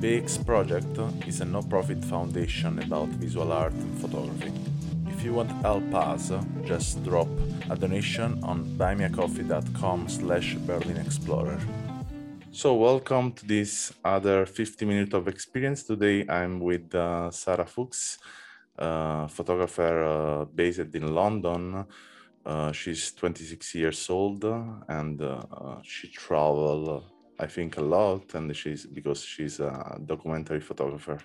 BX Project is a no-profit foundation about visual art and photography. If you want help us, just drop a donation on buymeacoffee.com slash Berlin Explorer. So welcome to this other 50 minutes of experience. Today I'm with uh, Sarah Fuchs, uh, photographer uh, based in London. Uh, she's 26 years old and uh, she travel, I think, a lot. And she's because she's a documentary photographer.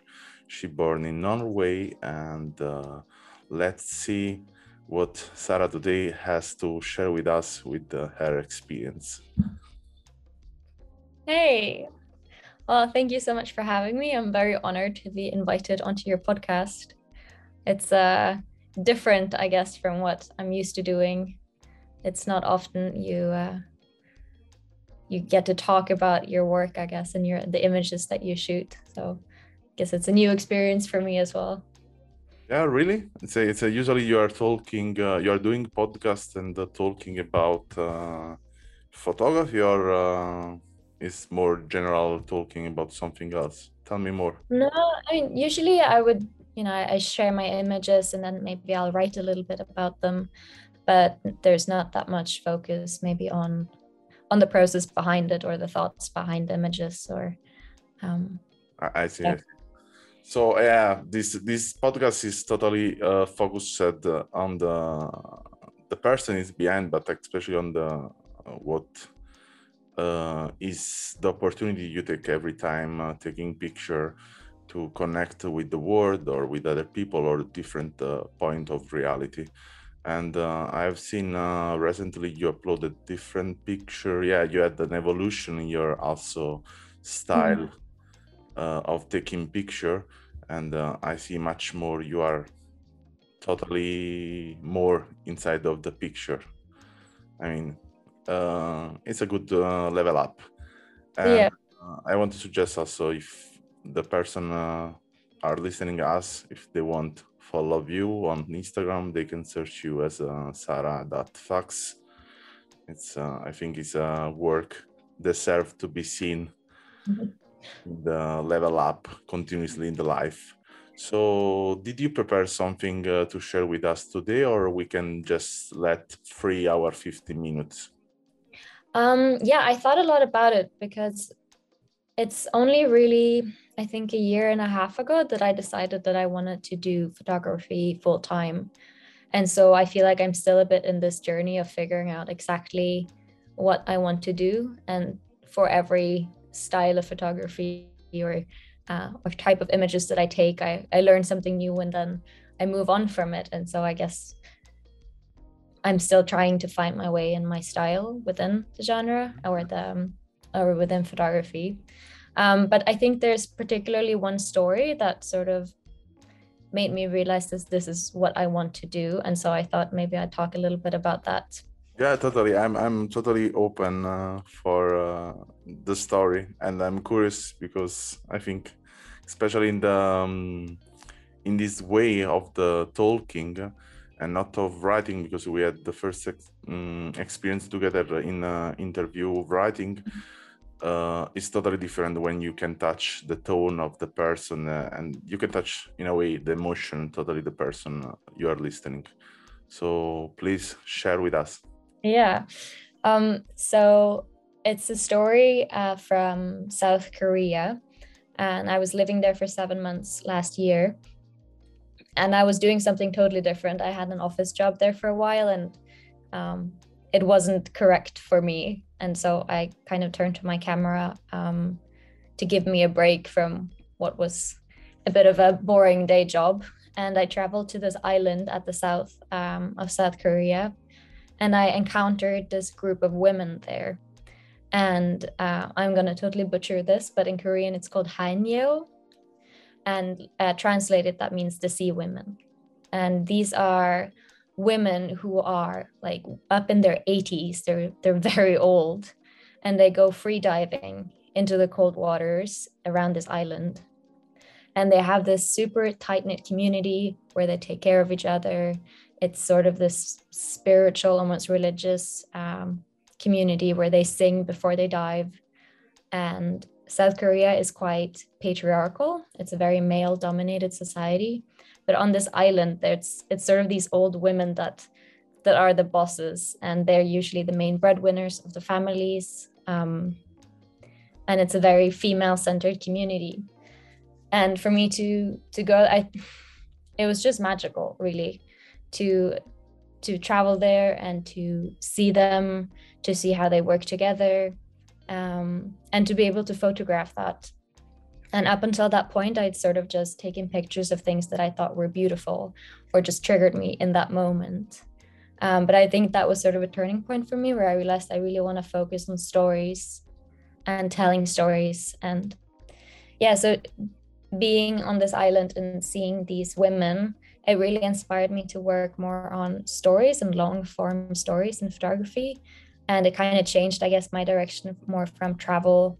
She born in Norway, and uh, let's see what Sarah today has to share with us with her experience. Hey. Well, thank you so much for having me. I'm very honored to be invited onto your podcast. It's uh, different, I guess, from what I'm used to doing. It's not often you uh, you get to talk about your work, I guess, and your the images that you shoot. So, I guess it's a new experience for me as well. Yeah, really. It's a, it's a, usually you are talking, uh, you are doing podcast and uh, talking about uh, photography or uh, is more general talking about something else. Tell me more. No i mean usually i would you know i share my images and then maybe i'll write a little bit about them but there's not that much focus maybe on on the process behind it or the thoughts behind images or um i, I see. yeah. so yeah this this podcast is totally uh, focused uh, on the the person is behind but especially on the uh, what uh, is the opportunity you take every time uh, taking picture to connect with the world or with other people or different uh, point of reality. And uh, i've seen uh, recently you uploaded different picture. Yeah you had an evolution in your also style. Uh, of taking picture. And i see much more you are totally more inside of the picture. I mean it's a good uh, level up. And, yeah. Uh, I want to suggest also if the person uh, are listening us, if they want follow you on Instagram, they can search you as uh, Sarah.fax. It's uh, I think it's a work deserve to be seen. Mm-hmm. The level up continuously in the life. So, did you prepare something uh, to share with us today, or we can just let free our 50 minutes? Um, yeah, I thought a lot about it because it's only really, I think, a year and a half ago that I decided that I wanted to do photography full time. And so I feel like I'm still a bit in this journey of figuring out exactly what I want to do. And for every style of photography or, uh, or type of images that I take, I, I learn something new and then I move on from it. And so I guess I'm still trying to find my way in my style within the genre or the um, or within photography. Um, but I think there's particularly one story that sort of made me realize this this is what I want to do, and so I thought maybe I'd talk a little bit about that. Yeah, totally. I'm I'm totally open uh, for uh, the story, and I'm curious because I think, especially in the um, in this way of the talking and not of writing because we had the first ex- um, experience together in an interview of writing mm-hmm. uh, it's totally different when you can touch the tone of the person uh, and you can touch in a way the emotion totally the person uh, you are listening. So please share with us. Yeah. Um, so it's a story uh, from south korea and i was living there for seven months last year and I was doing something totally different. I had an office job there for a while, and um, it wasn't correct for me. And so I kind of turned to my camera um, to give me a break from what was a bit of a boring day job. And I traveled to this island at the south um, of South Korea, and I encountered this group of women there. And uh, I'm gonna totally butcher this, but in Korean it's called Haenyeo, and uh, translated that means the sea women and these are women who are like up in their 80s they're they're very old and they go free diving into the cold waters around this island. And they have this super tight knit community where they take care of each other. It's sort of this spiritual, almost religious um, community where they sing before they dive. And South Korea is quite patriarchal. It's a very male dominated society. But on this island, there's it's sort of these old women that that are the bosses, and they're usually the main breadwinners of the families. Um, and it's a very female-centered community. And for me to to go, I it was just magical, really, to to travel there and to see them, to see how they work together, um, and to be able to photograph that. And up until that point, I'd sort of just taken pictures of things that I thought were beautiful or just triggered me in that moment. Um, but I think that was sort of a turning point for me where I realized I really want to focus on stories and telling stories. And yeah, so being on this island and seeing these women, it really inspired me to work more on stories and long form stories in photography. And it kind of changed, I guess, my direction more from travel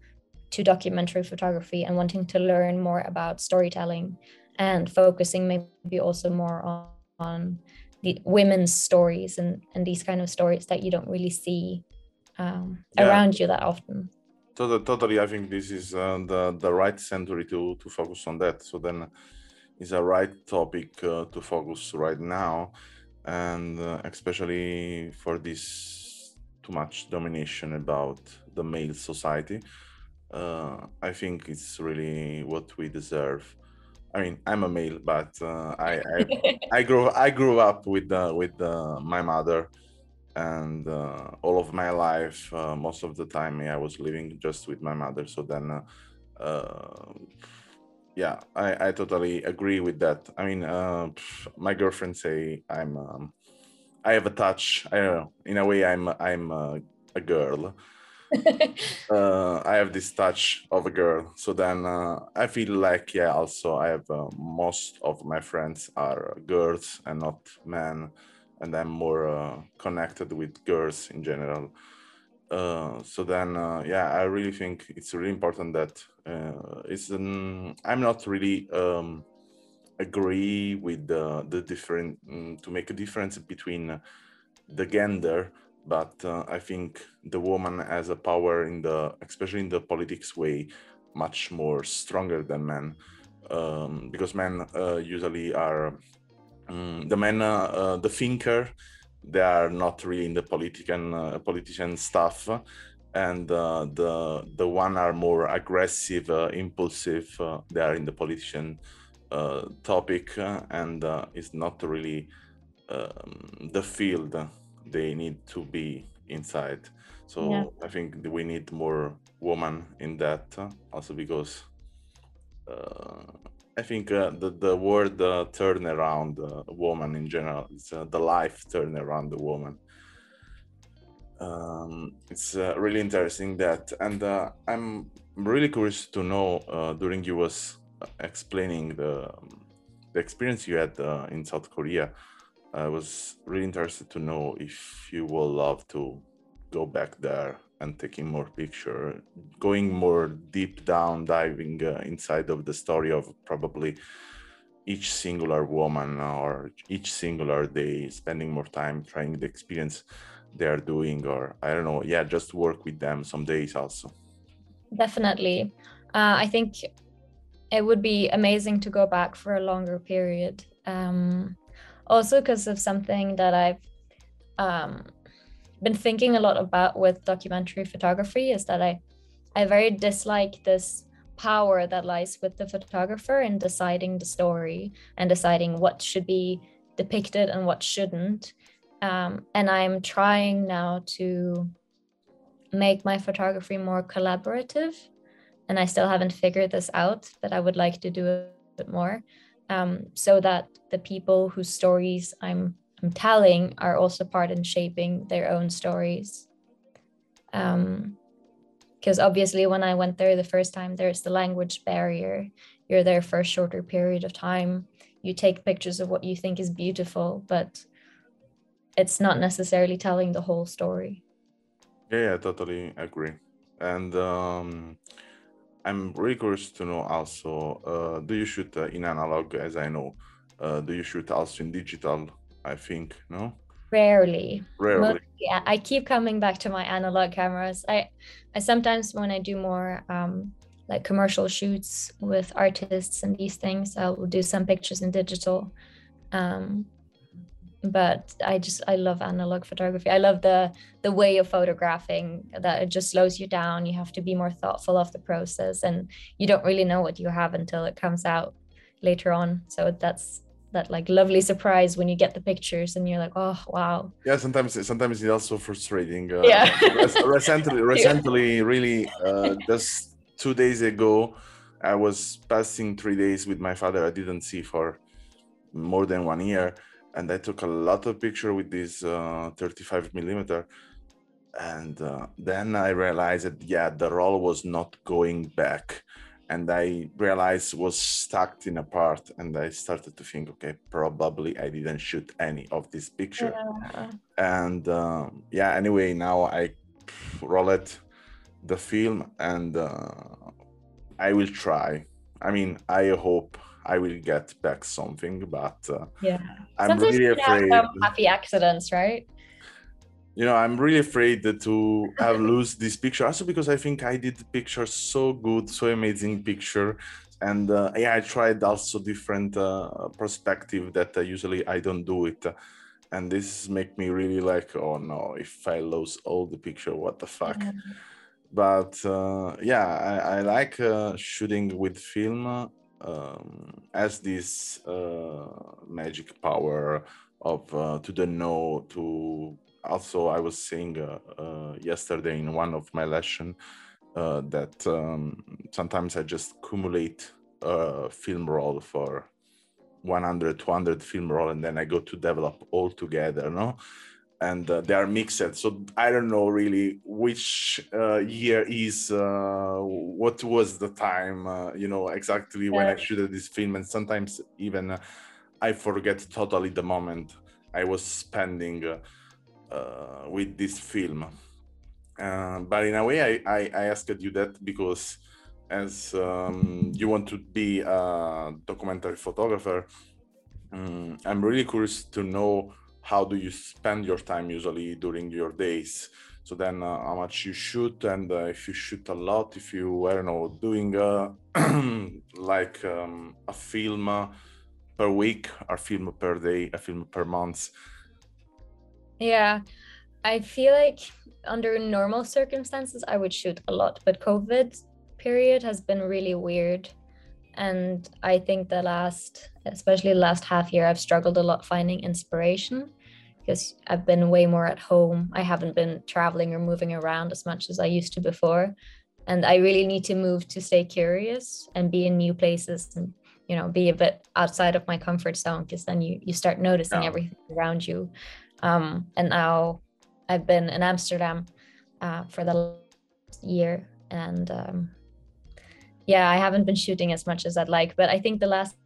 to documentary photography and wanting to learn more about storytelling and focusing maybe also more on, on the women's stories and and these kind of stories that you don't really see um, yeah. around you that often. Totally, totally i think this is uh, the the right century to to focus on that. So then is a right topic uh, to focus right now. And uh, especially for this too much domination about the male society uh, i think it's really what we deserve I mean, I'm a male, but uh, I, I, I grew I grew up with uh, with uh, my mother, and uh, all of my life, uh, most of the time, I was living just with my mother. So then, uh, yeah, I, I totally agree with that. I mean, my girlfriend say I'm um, I have a touch. I don't know. In a way, I'm I'm a girl uh, I have this touch of a girl. So then uh, I feel like, yeah, also I have uh, most of my friends are girls and not men. And I'm more uh, connected with girls in general. Uh, so then, uh, yeah, I really think it's really important that it's. Um, I'm not really um, agree with the the different um, to make a difference between the gender but uh, I think the woman has a power in the, especially in the politics way, much more stronger than men, um, because men uh, usually are um, the men, uh, uh, the thinker, they are not really in the politician uh, politician stuff, and uh, the the one are more aggressive, impulsive. they are in the politician topic, and it's not really um, the field they need to be inside. So yeah. I think we need more woman in that uh, also because uh, I think uh, the the word uh, turn around uh, woman in general uh, the life turn around the woman. Um, it's uh, really interesting that, and I'm really curious to know during you was explaining the the experience you had in South Korea I was really interested to know if you will love to go back there and taking more picture, going more deep down, diving uh, inside of the story of probably each singular woman or each singular day, spending more time trying the experience they are doing, or I don't know, yeah, just work with them some days also. Definitely. Uh, I think it would be amazing to go back for a longer period. Um, also because of something that I've um, been thinking a lot about with documentary photography is that I I very dislike this power that lies with the photographer in deciding the story and deciding what should be depicted and what shouldn't. Um, and I'm trying now to make my photography more collaborative. And I still haven't figured this out, but I would like to do a bit more um, so that the people whose stories I'm, I'm telling are also part in shaping their own stories. Because um, obviously, when I went there the first time, there's the language barrier. You're there for a shorter period of time. You take pictures of what you think is beautiful, but it's not necessarily telling the whole story. Yeah, I totally agree. and um, I'm really curious to know also. Uh, do you shoot uh, in analog? As I know, uh, do you shoot also in digital? I think no. Rarely. Rarely. Yeah, I keep coming back to my analog cameras. I, I sometimes when I do more um, like commercial shoots with artists and these things, I'll do some pictures in digital. Um, but I just I love analog photography. I love the the way of photographing that it just slows you down. You have to be more thoughtful of the process, and you don't really know what you have until it comes out later on. So that's that like lovely surprise when you get the pictures and you're like, oh wow. Yeah, sometimes sometimes it's also frustrating. Uh, Yeah. recently, recently, really, uh, just two days ago, I was passing three days with my father. I didn't see for more than one year, and I took a lot of picture with this uh, 35 millimeter. And uh, then I realized that yeah, the roll was not going back, and I realized was stuck in a part, and I started to think, okay, probably I didn't shoot any of this picture Yeah. and um, yeah anyway now i roll it the film and uh, i will try i mean i hope i will get back something but uh, Yeah. i'm Sometimes really afraid some happy accidents, right? you know i'm really afraid to have lose this picture also because i think i did the picture so good so amazing picture and uh, yeah i tried also different uh, perspective that uh, usually i don't do it and this make me really like oh no if i lose all the picture what the fuck but uh, yeah i, I like uh, shooting with film um, as this uh, magic power of uh, to the know to also i was saying uh, yesterday in one of my lesson that um, sometimes i just accumulate a film roll for 100 200 film roll and then i go to develop all together no and uh, they are mixed. So i don't know really which uh, year is uh, what was the time uh, you know exactly when i shooted this film and sometimes even uh, i forget totally the moment i was spending uh, uh, with this film. But in a way I, I i asked you that because as um, you want to be a documentary photographer mm, i'm really curious to know how do you spend your time usually during your days? So then uh, how much you shoot and uh, if you shoot a lot if you i don't know doing uh, like um, a film uh, per week a film per day a film per month. Yeah, I feel like under normal circumstances I would shoot a lot, but COVID period has been really weird. And I think the last, especially the last half year, I've struggled a lot finding inspiration because I've been way more at home. I haven't been traveling or moving around as much as I used to before. And I really need to move to stay curious and be in new places and, you know, be a bit outside of my comfort zone because then you you start noticing Yeah. everything around you. Um, and now I've been in Amsterdam uh, for the last year, and um, yeah, I haven't been shooting as much as I'd like. But I think the last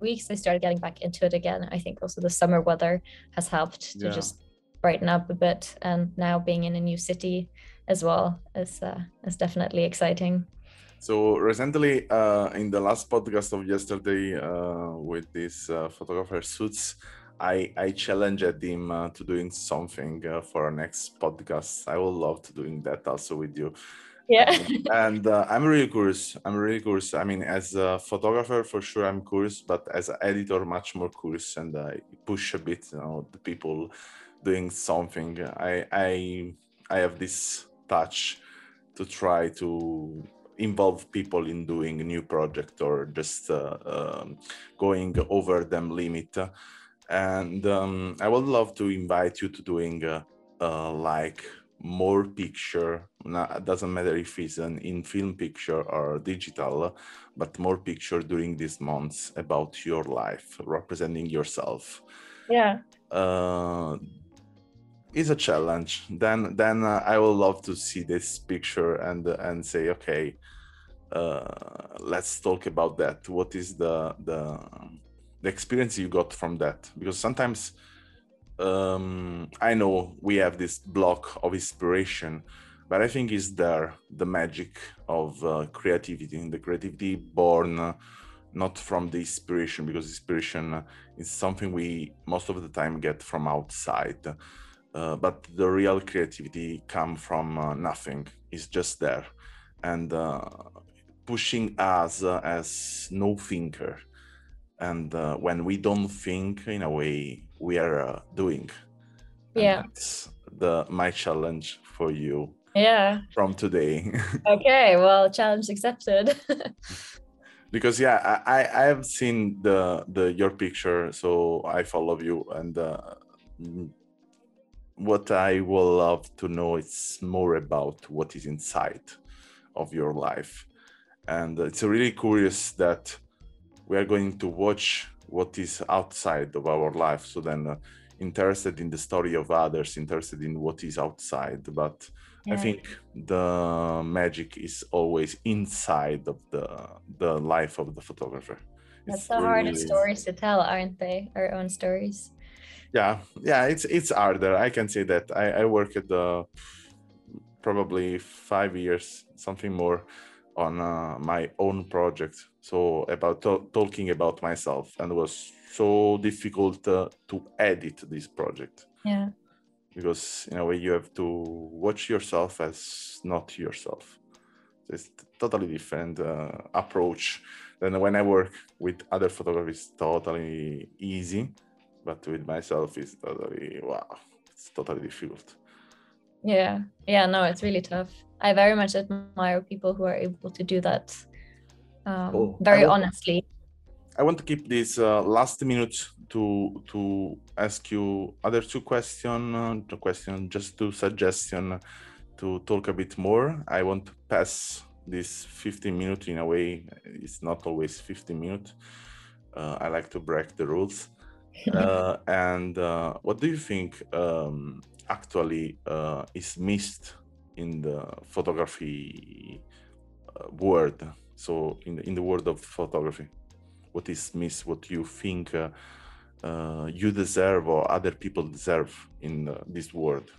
weeks I started getting back into it again. I think also the summer weather has helped to Yeah. just brighten up a bit, and now being in a new city as well is uh, is definitely exciting. So recently, uh, in the last podcast of yesterday uh, with this uh, photographer suits, I I challenged him uh, to doing something uh, for our next podcast. I would love to doing that also with you. Yeah. and uh, I'm really curious. I'm really curious. I mean, as a photographer, for sure, I'm curious, but as an editor, much more curious, and I push a bit. You know, the people doing something. I I I have this touch to try to involve people in doing a new project or just uh, um, going over them limit and um, i would love to invite you to doing uh, uh, like more picture no, it doesn't matter if it's an in film picture or digital but more picture during these months about your life representing yourself. Yeah. uh, is a challenge. Then then uh, i will love to see this picture and and say okay uh, let's talk about that. What is the the the experience you got from that? Because sometimes um, i know we have this block of inspiration but I think is there the magic of uh, creativity, the creativity born uh, not from the inspiration, because inspiration is something we most of the time get from outside. Uh, but the real creativity come from uh, nothing. It's just there, and uh, pushing us as no thinker. And uh, when we don't think, in a way, we are uh, doing. And yeah, that's the my challenge for you yeah. from today. Okay well challenge accepted. Because yeah i i have seen the the your picture so i follow you and uh, mm, what i will love to know is more about what is inside of your life. And it's really curious that we are going to watch what is outside of our life so then uh, interested in the story of others interested in what is outside but yeah. I think the magic is always inside of the the life of the photographer. That's it's the really, hardest stories to tell, aren't they? Our own stories. Yeah, yeah, it's it's harder. I can say that. I I work at the probably five years, something more, on uh, my own project. So about to- talking about myself, and it was so difficult uh, to edit this project. Yeah because in a way you have to watch yourself as not yourself. So it's totally different uh, approach than when I work with other photographers. Totally easy, but with myself it's totally wow. It's totally difficult. Yeah, yeah, no, it's really tough. I very much admire people who are able to do that um, very I want, honestly. I want to keep this uh, last minute to to ask you other two question, uh, question just two suggestion to talk a bit more. I want to pass this 15 minutes in a way. It's not always 15 minutes. Uh, I like to break the rules. Uh, and uh, what do you think um, actually uh, is missed in the photography uh, world? So in the, in the world of photography, what is missed? What you think? Uh, uh, you deserve or other people deserve in uh, this world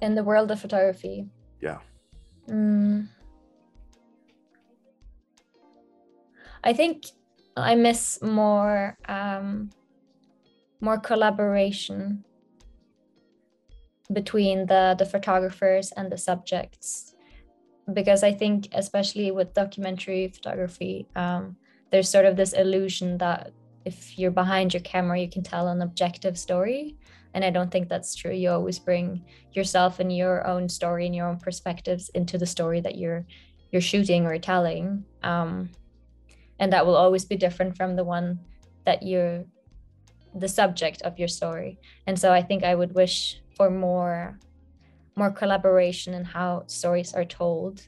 in the world of photography yeah mm. i think i miss more um, more collaboration between the the photographers and the subjects because i think especially with documentary photography um, there's sort of this illusion that if you're behind your camera, you can tell an objective story. And I don't think that's true. You always bring yourself and your own story and your own perspectives into the story that you're you're shooting or telling. Um, and that will always be different from the one that you're the subject of your story. And so I think I would wish for more more collaboration in how stories are told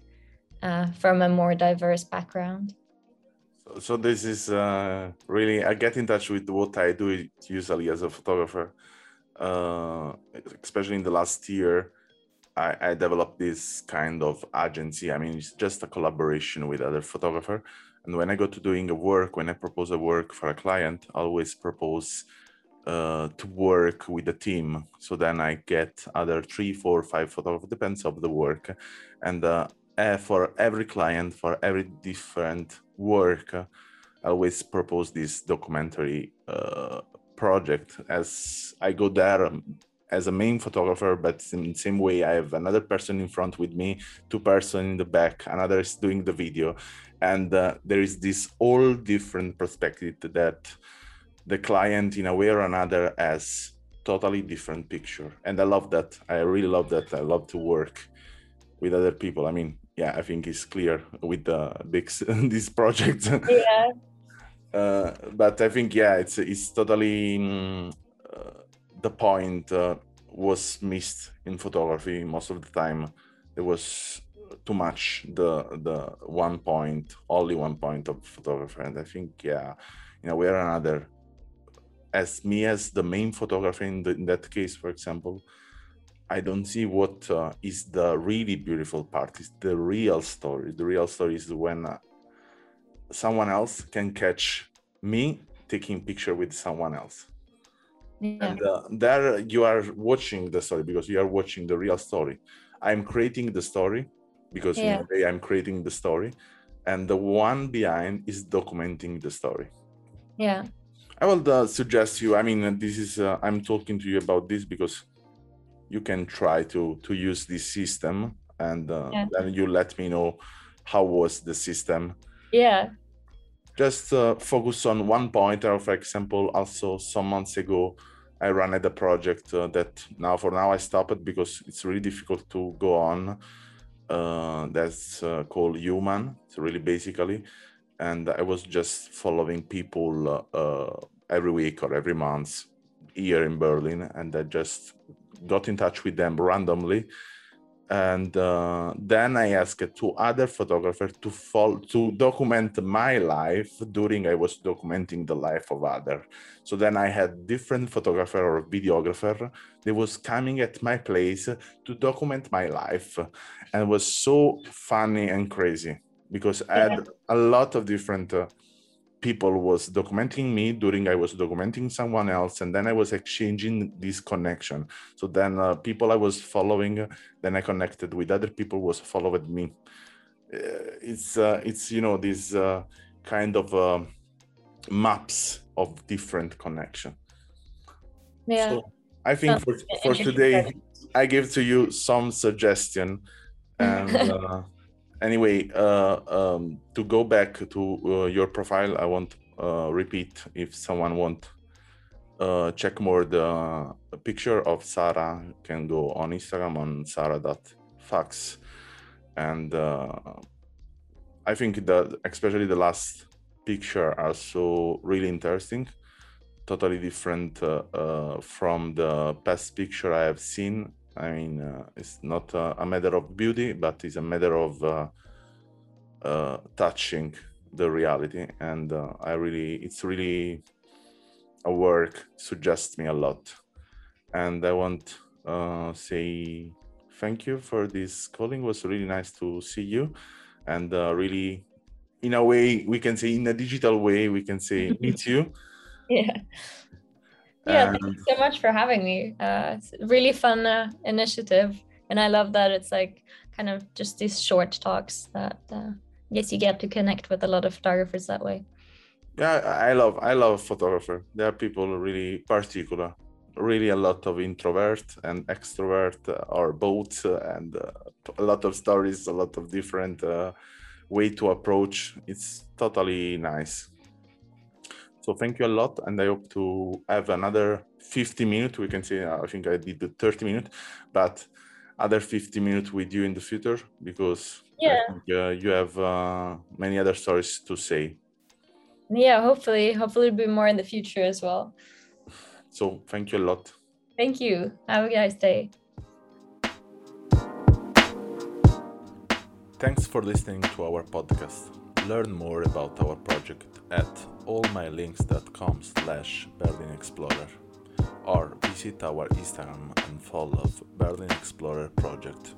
uh, from a more diverse background so this is uh, really I get in touch with what I do usually as a photographer. Uh, especially in the last year, I, I, developed this kind of agency. I mean, it's just a collaboration with other photographer. And when I go to doing a work, when I propose a work for a client, I always propose uh, to work with a team. So then I get other three, four, five photographers, depends of the work, and uh, uh, for every client, for every different work, I always propose this documentary uh, project as I go there um, as a main photographer, but in the same way, I have another person in front with me, two person in the back, another is doing the video, and uh, there is this all different perspective that the client, in a way or another, has totally different picture, and I love that. I really love that. I love to work with other people. I mean, yeah, I think it's clear with the big this project. Yeah. Uh, but I think yeah, it's it's totally mm, the point uh, was missed in photography most of the time. There was too much the the one point, only one point of photographer, and I think yeah, you know, we're another. As me as the main photographer in, the, in that case, for example, I don't see what uh, is the really beautiful part. Is the real story. The real story is when uh, someone else can catch me taking picture with someone else. Yeah. And uh, there you are watching the story because you are watching the real story. I'm creating the story because Yeah. in a way I'm creating the story, and the one behind is documenting the story. Yeah. I will uh, suggest you. I mean, uh, this is uh, I'm talking to you about this because you can try to to use this system, and uh, Yeah. then you let me know how was the system. Yeah. Just uh, focus on one point. Or for example, also some months ago, I ran at a project uh, that now for now I stopped because it's really difficult to go on. Uh, that's uh, called Human. It's really basically, and I was just following people uh, uh, every week or every month here in Berlin, and I just got in touch with them randomly. And uh, then I asked two other photographers to follow, to document my life during I was documenting the life of other. So then I had different photographer or videographer. That was coming at my place to document my life, and it was so funny and crazy because I had a lot of different uh, people was documenting me during I was documenting someone else, and then I was exchanging this connection. So then uh, people I was following, then I connected with other people was followed me. Uh, it's uh, it's you know this uh, kind of uh, maps of different connection. Yeah. So I think for, for today. I give to you some suggestion. And uh, anyway, uh, um, to go back to uh, your profile, I want uh, repeat if someone want uh, check more the picture of Sarah can go on Instagram on sarah.fax and uh, I think that especially the last picture are so really interesting totally different uh, uh, from the past picture I have seen. I mean, uh, it's not uh, a matter of beauty, but it's a matter of uh, uh, touching the reality. And uh, I really, it's really a work suggests me a lot. And I want uh, say thank you for this calling. It was really nice to see you, and uh, really, in a way, we can say in a digital way, we can say meet you. Yeah. Yeah, thank And- you so much for having me. Uh, it's a really fun uh, initiative, and I love that it's like kind of just these short talks that uh, yes, you get to connect with a lot of photographers that way. Yeah, I love I love photographer. There are people really particular, really a lot of introvert and extrovert, uh, or both, uh, and uh, a lot of stories, a lot of different uh, way to approach. It's totally nice. So thank you a lot, and I hope to have another 50 minutes. We can say uh, I think I did the 30 minutes, but other 50 minutes with you in the future because I Yeah. think, uh, you have uh, many other stories to say. Yeah, hopefully, hopefully, it'll be more in the future as well. So thank you a lot. Thank you. Have a nice day. Thanks for listening to our podcast. Learn more about our project at allmylinks.com slash Berlin Explorer or visit our Instagram and follow Berlin Explorer project.